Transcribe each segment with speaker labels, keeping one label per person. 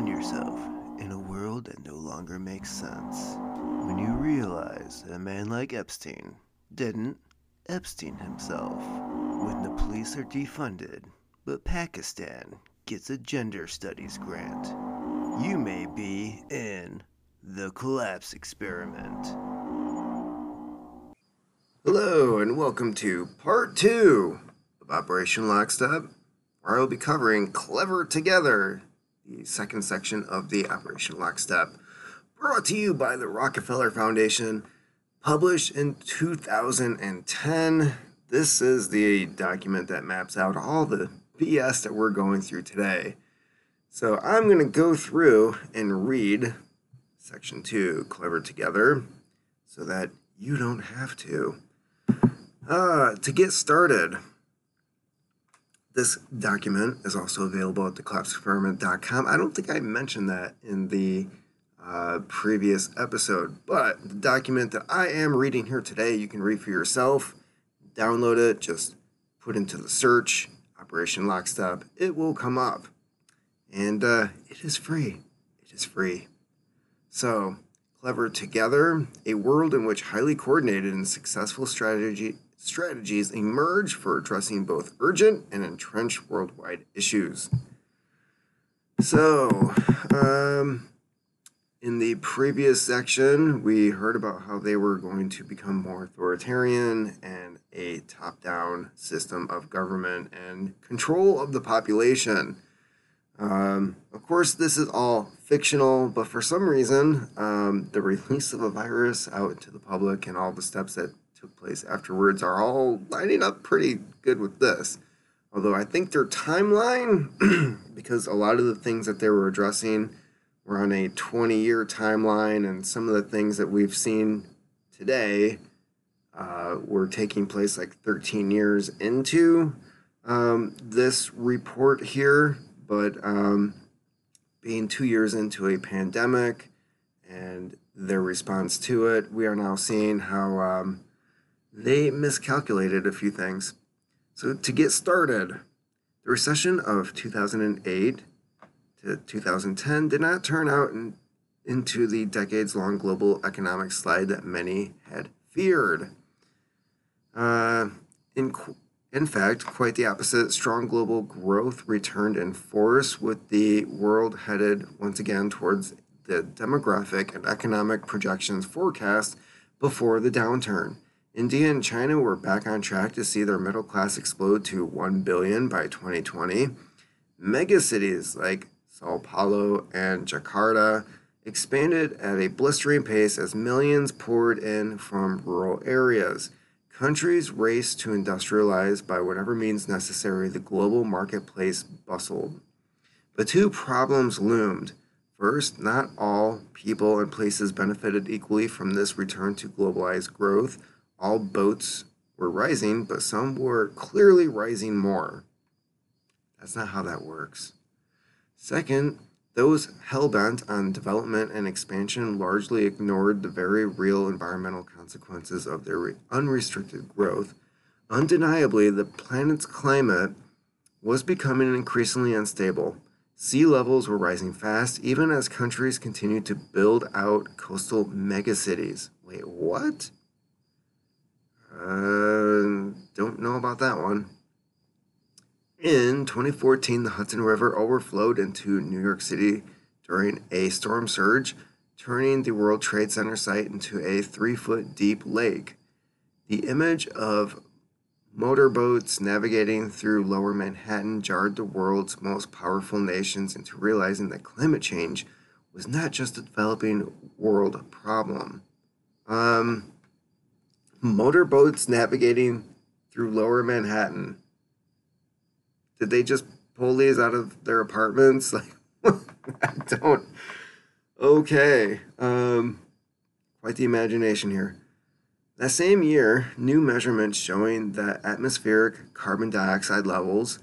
Speaker 1: find yourself in a world that no longer makes sense. When you realize that a man like Epstein didn't Epstein himself. When the police are defunded, but Pakistan gets a gender studies grant. You may be in the collapse experiment. Hello, and welcome to part two of Operation Lockstep, where I will be covering Clever Together, the second section of the Operation Lockstep, brought to you by the Rockefeller Foundation, published in 2010. This is the document that maps out all the BS that we're going through today. So I'm going to go through and read section two, Clever Together, so that you don't have to. Uh, to get started, this document is also available at thecollapseexperiment.com. I don't think I mentioned that in the uh, previous episode, but the document that I am reading here today, you can read for yourself. Download it, just put into the search Operation Lockstep. It will come up, and uh, it is free. It is free. So, Clever Together, a world in which highly coordinated and successful strategy strategies emerge for addressing both urgent and entrenched worldwide issues. So, um, in the previous section, we heard about how they were going to become more authoritarian and a top down system of government and control of the population. Um, of course, this is all fictional, but for some reason, um, the release of a virus out into the public and all the steps that took place afterwards are all lining up pretty good with this. Although I think their timeline, because a lot of the things that they were addressing were on a 20 year timeline, and some of the things that we've seen today uh, were taking place like 13 years into um, this report here. But um, being two years into a pandemic and their response to it, we are now seeing how um, they miscalculated a few things. So, to get started, the recession of 2008 to 2010 did not turn out in, into the decades long global economic slide that many had feared. Uh, in, in fact, quite the opposite. Strong global growth returned in force, with the world headed once again towards the demographic and economic projections forecast before the downturn. India and China were back on track to see their middle class explode to 1 billion by 2020. Megacities like Sao Paulo and Jakarta expanded at a blistering pace as millions poured in from rural areas. Countries raced to industrialize by whatever means necessary, the global marketplace bustled. But two problems loomed. First, not all people and places benefited equally from this return to globalized growth all boats were rising, but some were clearly rising more. That's not how that works. Second, those hell bent on development and expansion largely ignored the very real environmental consequences of their unrestricted growth. Undeniably, the planet's climate was becoming increasingly unstable. Sea levels were rising fast, even as countries continued to build out coastal megacities. Wait, what? Uh, don't know about that one. In 2014, the Hudson River overflowed into New York City during a storm surge, turning the World Trade Center site into a three foot deep lake. The image of motorboats navigating through lower Manhattan jarred the world's most powerful nations into realizing that climate change was not just a developing world problem. Um, motorboats navigating through lower Manhattan. Did they just pull these out of their apartments? Like, I don't. Okay. Um, quite the imagination here. That same year, new measurements showing that atmospheric carbon dioxide levels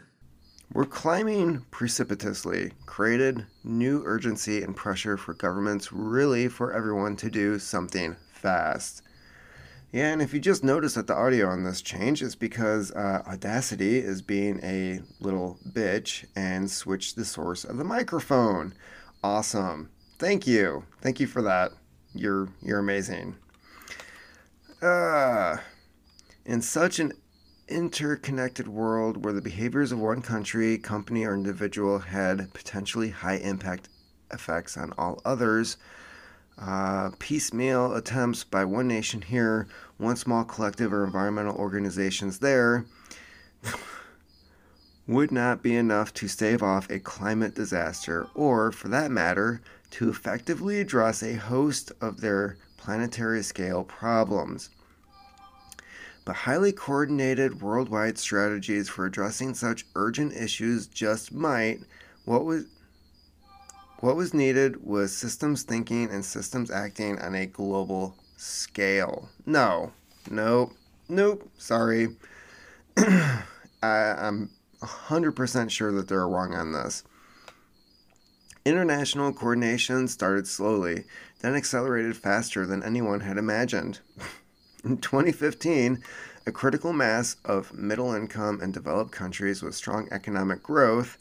Speaker 1: were climbing precipitously, created new urgency and pressure for governments, really for everyone to do something fast. Yeah, and if you just notice that the audio on this change, it's because uh, Audacity is being a little bitch and switched the source of the microphone. Awesome. Thank you. Thank you for that. You're you're amazing. Uh, in such an interconnected world where the behaviors of one country, company, or individual had potentially high impact effects on all others, uh, piecemeal attempts by one nation here, one small collective or environmental organizations there would not be enough to stave off a climate disaster, or, for that matter, to effectively address a host of their planetary scale problems. But highly coordinated worldwide strategies for addressing such urgent issues just might. What was what was needed was systems thinking and systems acting on a global scale. No, nope, nope, sorry. I, I'm 100% sure that they're wrong on this. International coordination started slowly, then accelerated faster than anyone had imagined. In 2015, a critical mass of middle income and developed countries with strong economic growth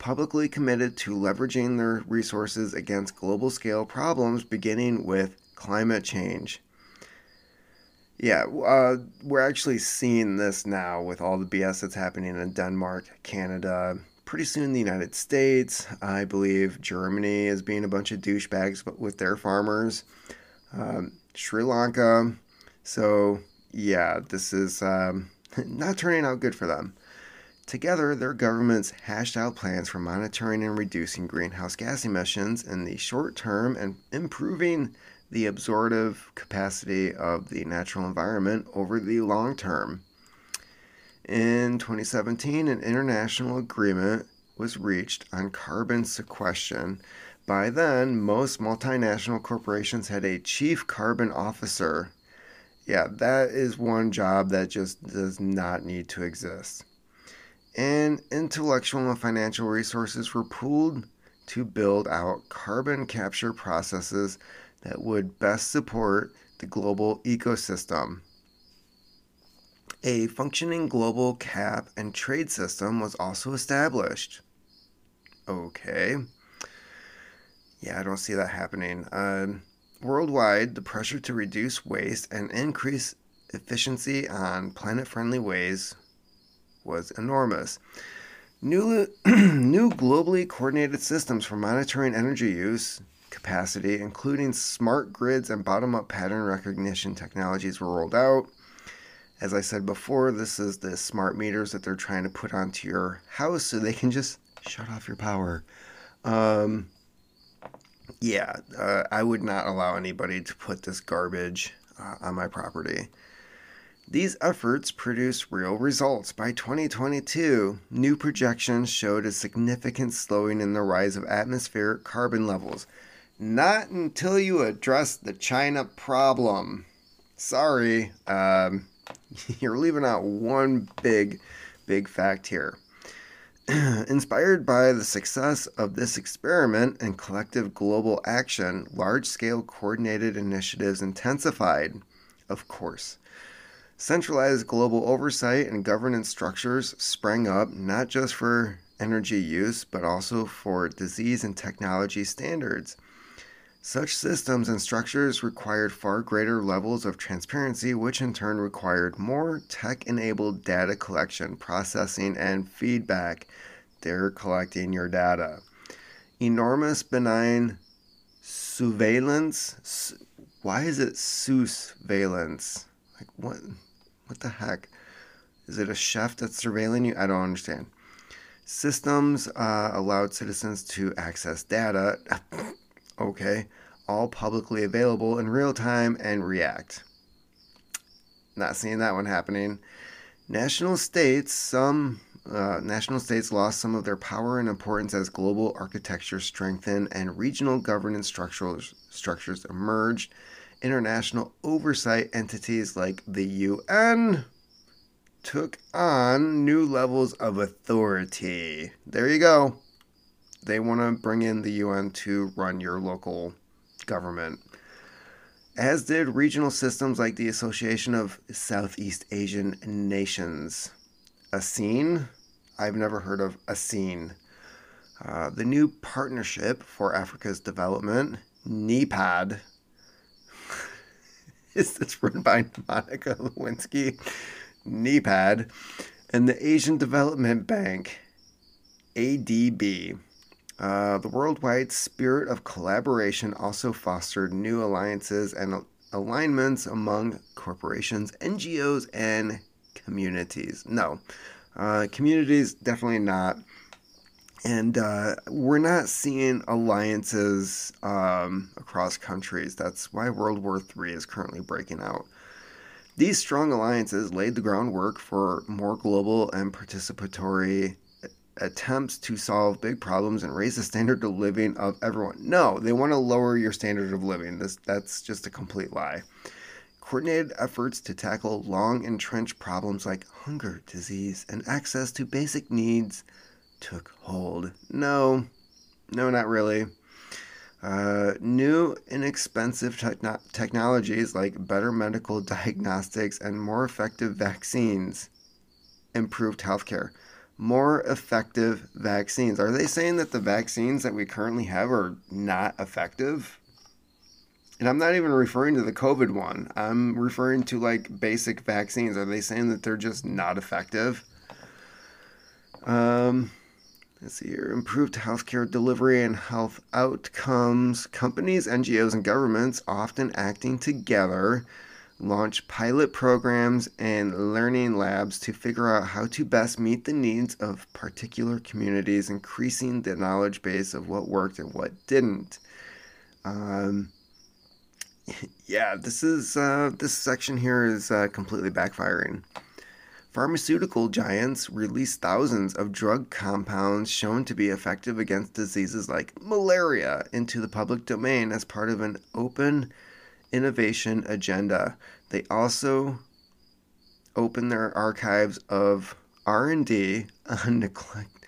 Speaker 1: publicly committed to leveraging their resources against global scale problems, beginning with climate change. Yeah, uh, we're actually seeing this now with all the BS that's happening in Denmark, Canada, pretty soon the United States. I believe Germany is being a bunch of douchebags with their farmers. Um, Sri Lanka. So, yeah, this is um, not turning out good for them. Together, their governments hashed out plans for monitoring and reducing greenhouse gas emissions in the short term and improving the absorptive capacity of the natural environment over the long term. In 2017, an international agreement was reached on carbon sequestration. By then, most multinational corporations had a chief carbon officer. Yeah, that is one job that just does not need to exist and intellectual and financial resources were pooled to build out carbon capture processes that would best support the global ecosystem. A functioning global cap and trade system was also established. Okay. Yeah, I don't see that happening. Uh, worldwide, the pressure to reduce waste and increase efficiency on planet friendly ways was enormous. New, new globally coordinated systems for monitoring energy use capacity, including smart grids and bottom up pattern recognition technologies, were rolled out. As I said before, this is the smart meters that they're trying to put onto your house so they can just shut off your power. Um, yeah, uh, I would not allow anybody to put this garbage uh, on my property. These efforts produced real results. By 2022, new projections showed a significant slowing in the rise of atmospheric carbon levels. Not until you address the China problem. Sorry, um, you're leaving out one big, big fact here. Inspired by the success of this experiment and collective global action, large scale coordinated initiatives intensified, of course. Centralized global oversight and governance structures sprang up not just for energy use, but also for disease and technology standards. Such systems and structures required far greater levels of transparency, which in turn required more tech enabled data collection, processing, and feedback. They're collecting your data. Enormous benign surveillance. Why is it surveillance? Like, what? What the heck? Is it a chef that's surveilling you? I don't understand. Systems uh, allowed citizens to access data, okay, all publicly available in real time and react. Not seeing that one happening. National states, some uh, national states lost some of their power and importance as global architecture strengthened and regional governance structures, structures emerged international oversight entities like the UN took on new levels of authority. There you go. They want to bring in the UN to run your local government. As did regional systems like the Association of Southeast Asian Nations. ASEAN? I've never heard of ASEAN. Uh, the new Partnership for Africa's Development, NEPAD, is this run by Monica Lewinsky? NEPAD, and the Asian Development Bank, ADB. Uh, the worldwide spirit of collaboration also fostered new alliances and alignments among corporations, NGOs, and communities. No, uh, communities definitely not. And uh, we're not seeing alliances um, across countries. That's why World War III is currently breaking out. These strong alliances laid the groundwork for more global and participatory attempts to solve big problems and raise the standard of living of everyone. No, they want to lower your standard of living. This that's just a complete lie. Coordinated efforts to tackle long entrenched problems like hunger, disease, and access to basic needs took hold. No, no, not really. Uh, new inexpensive techno- technologies like better medical diagnostics and more effective vaccines improved healthcare more effective vaccines. Are they saying that the vaccines that we currently have are not effective? And I'm not even referring to the COVID one. I'm referring to like basic vaccines. Are they saying that they're just not effective? Um, let's see here. Improved healthcare delivery and health outcomes. Companies, NGOs, and governments often acting together launch pilot programs and learning labs to figure out how to best meet the needs of particular communities, increasing the knowledge base of what worked and what didn't. Um, yeah, this is uh, this section here is uh, completely backfiring. Pharmaceutical giants release thousands of drug compounds shown to be effective against diseases like malaria into the public domain as part of an open innovation agenda. They also open their archives of R&D on neglect,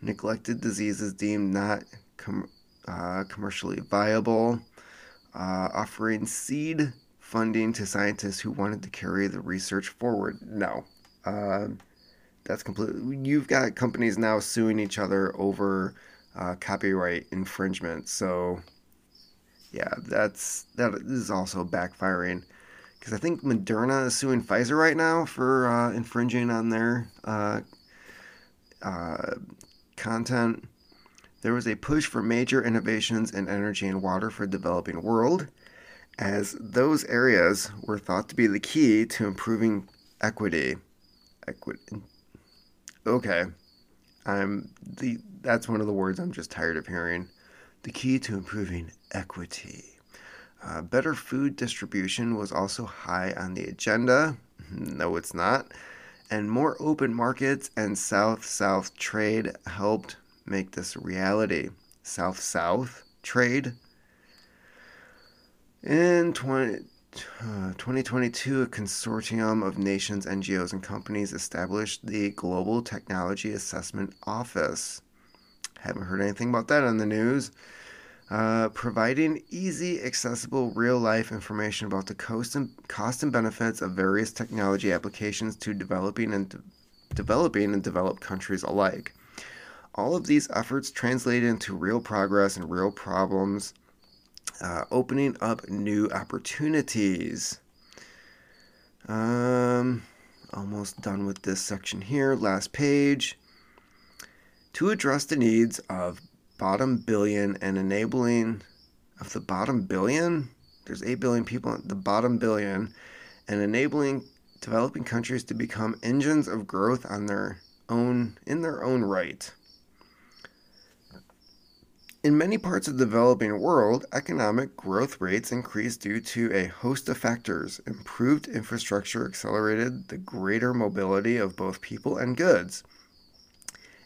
Speaker 1: neglected diseases deemed not com, uh, commercially viable, uh, offering seed funding to scientists who wanted to carry the research forward. No, uh, that's completely. You've got companies now suing each other over uh, copyright infringement. So yeah, that's that is also backfiring because I think Moderna is suing Pfizer right now for uh, infringing on their uh, uh, content. There was a push for major innovations in energy and water for developing world, as those areas were thought to be the key to improving equity. Equity. Okay, I'm the. That's one of the words I'm just tired of hearing the key to improving equity. Uh, better food distribution was also high on the agenda. No, it's not. And more open markets and South South trade helped make this a reality. South South trade. In 20, uh, 2022, a consortium of nations, NGOs, and companies established the Global Technology Assessment Office. Haven't heard anything about that on the news. Uh, providing easy, accessible, real life information about the cost and, cost and benefits of various technology applications to developing and de- developing and developed countries alike. All of these efforts translate into real progress and real problems, uh, opening up new opportunities. Um, almost done with this section here. Last page. To address the needs of bottom billion and enabling of the bottom billion, there's 8 billion people, the bottom billion, and enabling developing countries to become engines of growth on their own in their own right. In many parts of the developing world, economic growth rates increased due to a host of factors. Improved infrastructure accelerated the greater mobility of both people and goods.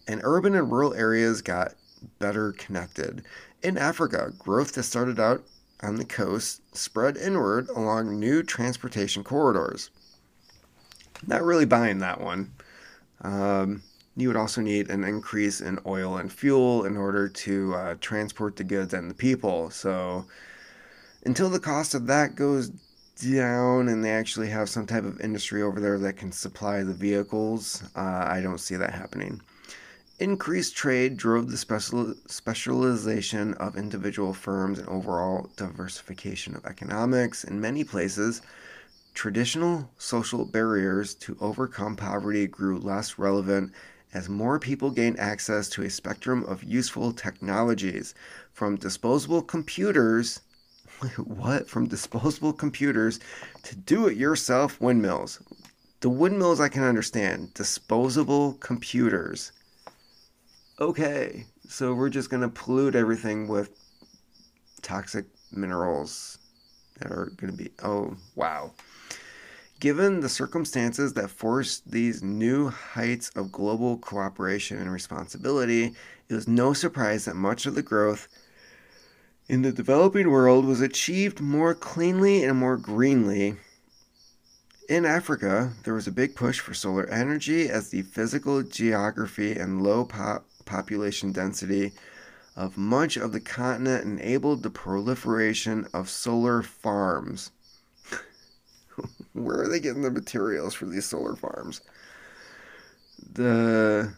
Speaker 1: And urban and rural areas got better connected. In Africa, growth that started out on the coast spread inward along new transportation corridors. Not really buying that one. Um, you would also need an increase in oil and fuel in order to uh, transport the goods and the people. So, until the cost of that goes down and they actually have some type of industry over there that can supply the vehicles, uh, I don't see that happening. Increased trade drove the special, specialization of individual firms and overall diversification of economics. In many places, traditional social barriers to overcome poverty grew less relevant as more people gain access to a spectrum of useful technologies, from disposable computers. what? From disposable computers to do it yourself windmills. The windmills I can understand. Disposable computers okay, so we're just going to pollute everything with toxic minerals that are going to be, oh, wow. Given the circumstances that forced these new heights of global cooperation and responsibility, it was no surprise that much of the growth in the developing world was achieved more cleanly and more greenly. In Africa, there was a big push for solar energy as the physical geography and low po- population density of much of the continent enabled the proliferation of solar farms. Where are they getting the materials for these solar farms? The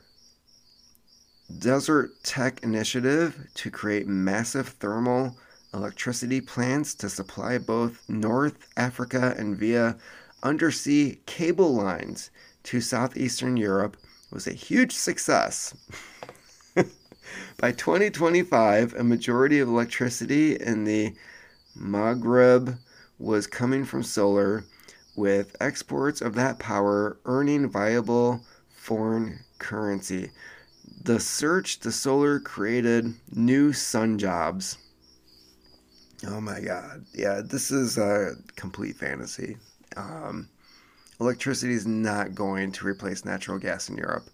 Speaker 1: Desert Tech Initiative to create massive thermal electricity plants to supply both North Africa and via undersea cable lines to southeastern Europe was a huge success. By 2025, a majority of electricity in the Maghreb was coming from solar, with exports of that power earning viable foreign currency. The search to solar created new sun jobs. Oh my god. Yeah, this is a complete fantasy. Um, electricity is not going to replace natural gas in Europe.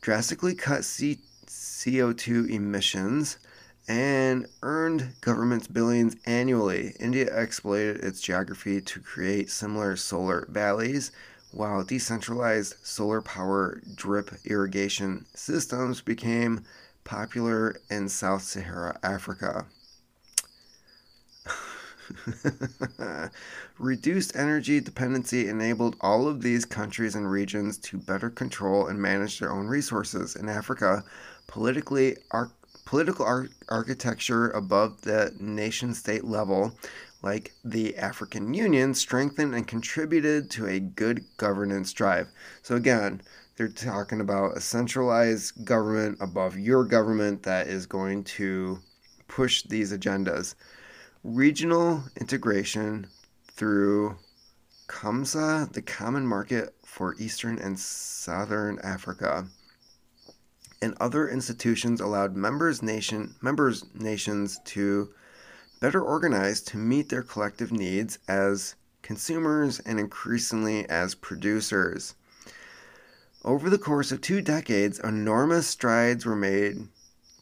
Speaker 1: Drastically cut C- CO2 emissions and earned governments billions annually. India exploited its geography to create similar solar valleys, while decentralized solar power drip irrigation systems became popular in South Sahara Africa. Reduced energy dependency enabled all of these countries and regions to better control and manage their own resources. In Africa, politically political ar- architecture above the nation state level, like the African Union, strengthened and contributed to a good governance drive. So, again, they're talking about a centralized government above your government that is going to push these agendas. Regional integration through COMESA, the Common Market for Eastern and Southern Africa and other institutions allowed members nation members nations to better organize to meet their collective needs as consumers and increasingly as producers. Over the course of two decades, enormous strides were made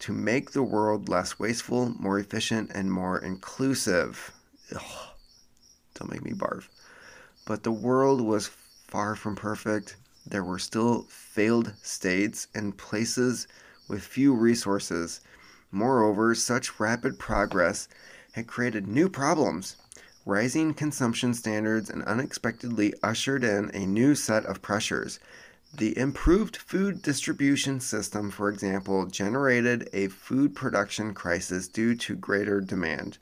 Speaker 1: to make the world less wasteful, more efficient, and more inclusive. Ugh, don't make me barf. But the world was far from perfect, there were still failed states and places with few resources. Moreover, such rapid progress had created new problems. Rising consumption standards and unexpectedly ushered in a new set of pressures. The improved food distribution system, for example, generated a food production crisis due to greater demand.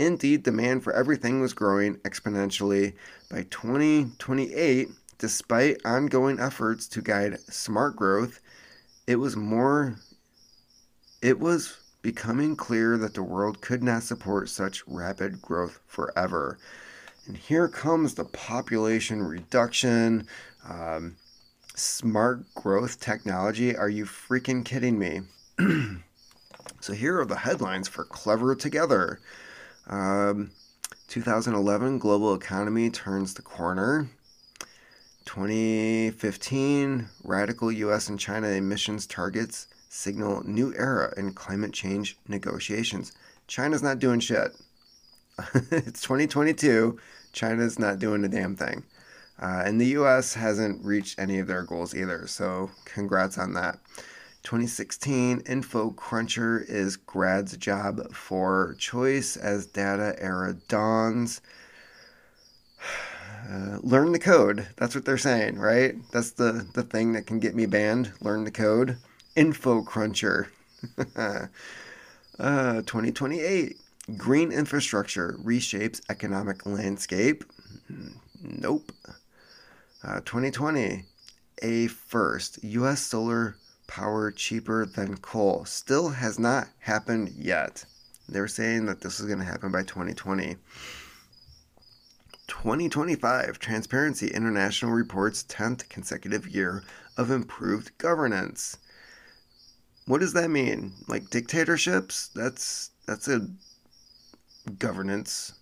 Speaker 1: Indeed, demand for everything was growing exponentially. By 2028, Despite ongoing efforts to guide smart growth, it was more it was becoming clear that the world could not support such rapid growth forever. And here comes the population reduction, um, smart growth technology. Are you freaking kidding me? so here are the headlines for Clever Together. Um, 2011 global economy turns the corner. 2015 radical US and China emissions targets signal new era in climate change negotiations. China's not doing shit. it's 2022. China's not doing a damn thing. Uh, and the US hasn't reached any of their goals either. So, congrats on that. 2016 Info Cruncher is grad's job for choice as data era dawns. Uh, learn the code. That's what they're saying, right? That's the, the thing that can get me banned. Learn the code. Info Cruncher. uh, 2028. Green infrastructure reshapes economic landscape. Nope. Uh, 2020. A first. U.S. solar power cheaper than coal. Still has not happened yet. They're saying that this is going to happen by 2020. 2025 Transparency International reports 10th consecutive year of improved governance. What does that mean? Like dictatorships? That's that's a governance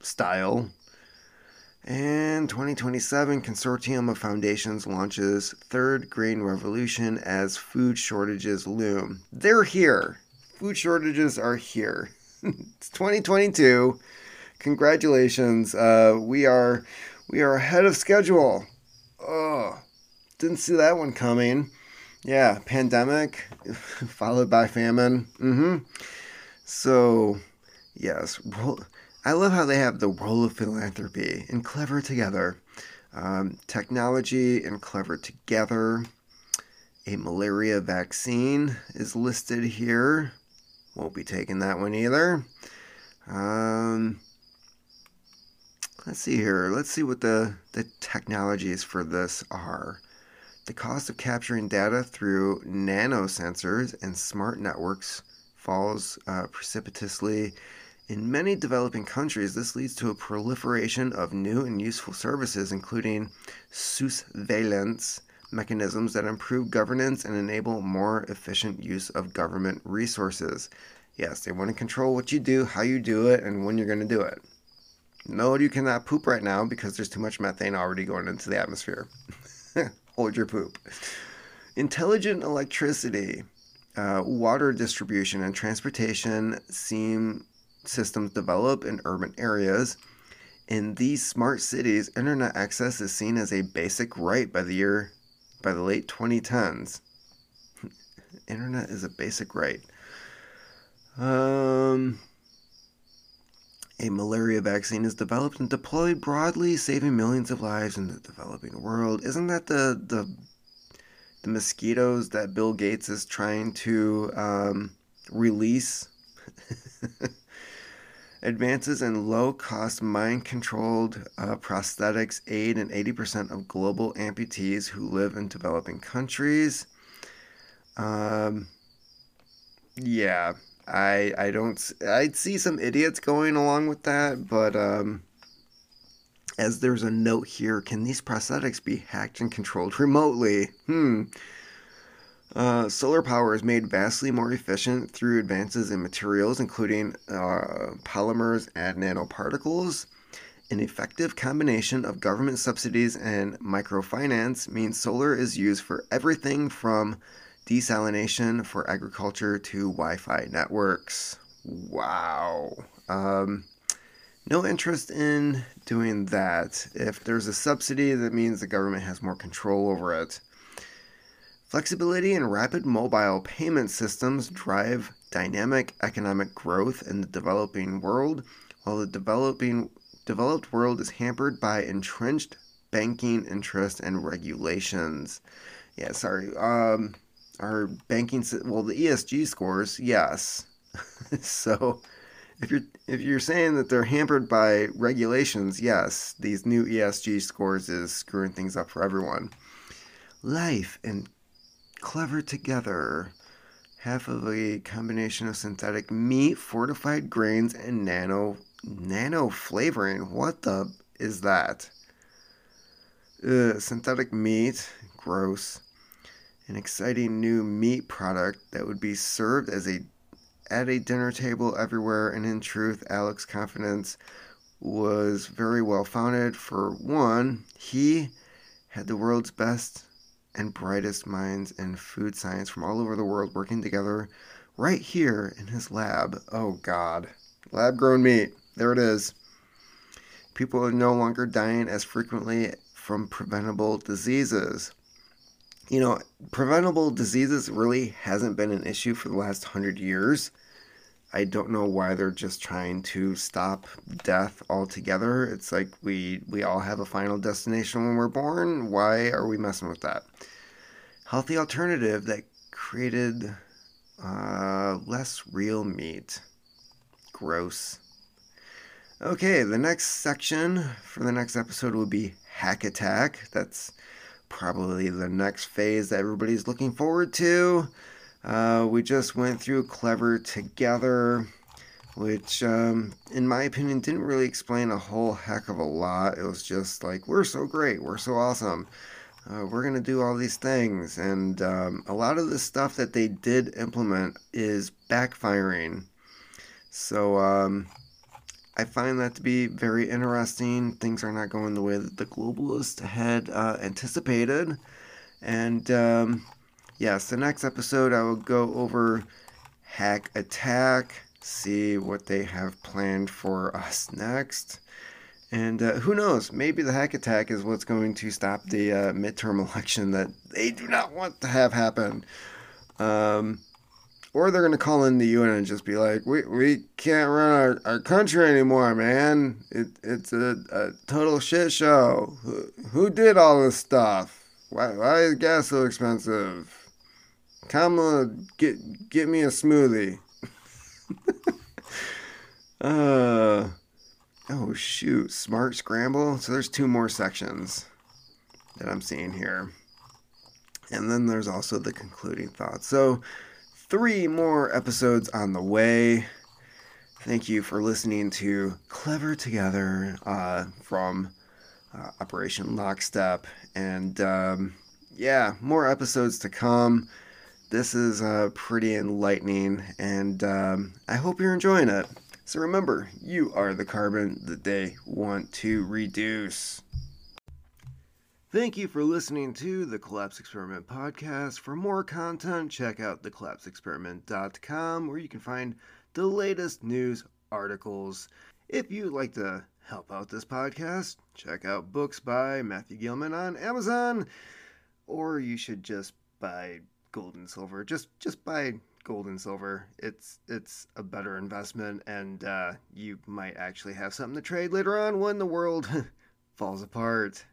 Speaker 1: style. And 2027 consortium of foundations launches third green revolution as food shortages loom. They're here. Food shortages are here. it's 2022. Congratulations. Uh, we are we are ahead of schedule. Oh, didn't see that one coming. Yeah, pandemic followed by famine. Mm-hmm. So, yes, I love how they have the role of philanthropy and clever together. Um, technology and clever together. A malaria vaccine is listed here. Won't be taking that one either. Um, let's see here. Let's see what the, the technologies for this are. The cost of capturing data through nanosensors and smart networks falls uh, precipitously in many developing countries, this leads to a proliferation of new and useful services, including surveillance mechanisms that improve governance and enable more efficient use of government resources. Yes, they want to control what you do, how you do it, and when you're going to do it. No, you cannot poop right now because there's too much methane already going into the atmosphere. Hold your poop. Intelligent electricity, uh, water distribution, and transportation seem systems develop in urban areas. In these smart cities, internet access is seen as a basic right by the year by the late 2010s. internet is a basic right. Um, a malaria vaccine is developed and deployed broadly, saving millions of lives in the developing world. Isn't that the the the mosquitoes that Bill Gates is trying to um, release? Advances in low cost mind controlled uh, prosthetics aid in 80% of global amputees who live in developing countries. Um, yeah, I I don't I'd see some idiots going along with that, but um, as there's a note here, can these prosthetics be hacked and controlled remotely? Hmm. Uh, solar power is made vastly more efficient through advances in materials, including uh, polymers and nanoparticles. An effective combination of government subsidies and microfinance means solar is used for everything from desalination for agriculture to Wi Fi networks. Wow. Um, no interest in doing that. If there's a subsidy, that means the government has more control over it. Flexibility and rapid mobile payment systems drive dynamic economic growth in the developing world, while the developing developed world is hampered by entrenched banking interest and regulations. Yeah, sorry. Um, our banking well the ESG scores, yes. so if you're if you're saying that they're hampered by regulations, yes, these new ESG scores is screwing things up for everyone. Life and clever together. Half of a combination of synthetic meat, fortified grains, and nano nano flavoring. What the is that? Ugh, synthetic meat, gross. An exciting new meat product that would be served as a at a dinner table everywhere. And in truth, Alex's confidence was very well founded. For one, he had the world's best and brightest minds in food science from all over the world working together right here in his lab. Oh, God. Lab grown meat. There it is. People are no longer dying as frequently from preventable diseases. You know, preventable diseases really hasn't been an issue for the last hundred years. I don't know why they're just trying to stop death altogether. It's like we we all have a final destination when we're born. Why are we messing with that? Healthy alternative that created uh, less real meat. Gross. Okay, the next section for the next episode will be Hack Attack. That's probably the next phase that everybody's looking forward to. Uh, we just went through Clever together, which, um, in my opinion, didn't really explain a whole heck of a lot. It was just like, we're so great, we're so awesome uh, we're going to do all these things. And um, a lot of the stuff that they did implement is backfiring. So um, I find that to be very interesting. Things are not going the way that the globalists had uh, anticipated. And um, yes, the next episode I will go over Hack Attack, see what they have planned for us next. And uh, who knows? Maybe the hack attack is what's going to stop the uh, midterm election that they do not want to have happen. Um, or they're going to call in the UN and just be like, we, we can't run our, our country anymore, man. It, it's a, a total shit show. Who, who did all this stuff? Why, why is gas so expensive? Kamala, get, get me a smoothie. uh. Oh shoot, Smart Scramble. So there's two more sections that I'm seeing here. And then there's also the concluding thoughts. So three more episodes on the way. Thank you for listening to Clever Together uh, from uh, Operation Lockstep. And um, yeah, more episodes to come. This is uh, pretty enlightening, and um, I hope you're enjoying it. So remember, you are the carbon that they want to reduce. Thank you for listening to the Collapse Experiment podcast. For more content, check out thecollapseexperiment.com where you can find the latest news articles. If you'd like to help out this podcast, check out books by Matthew Gilman on Amazon, or you should just buy gold and silver. Just just buy gold and silver. It's it's a better investment, and uh, you might actually have something to trade later on when the world falls apart.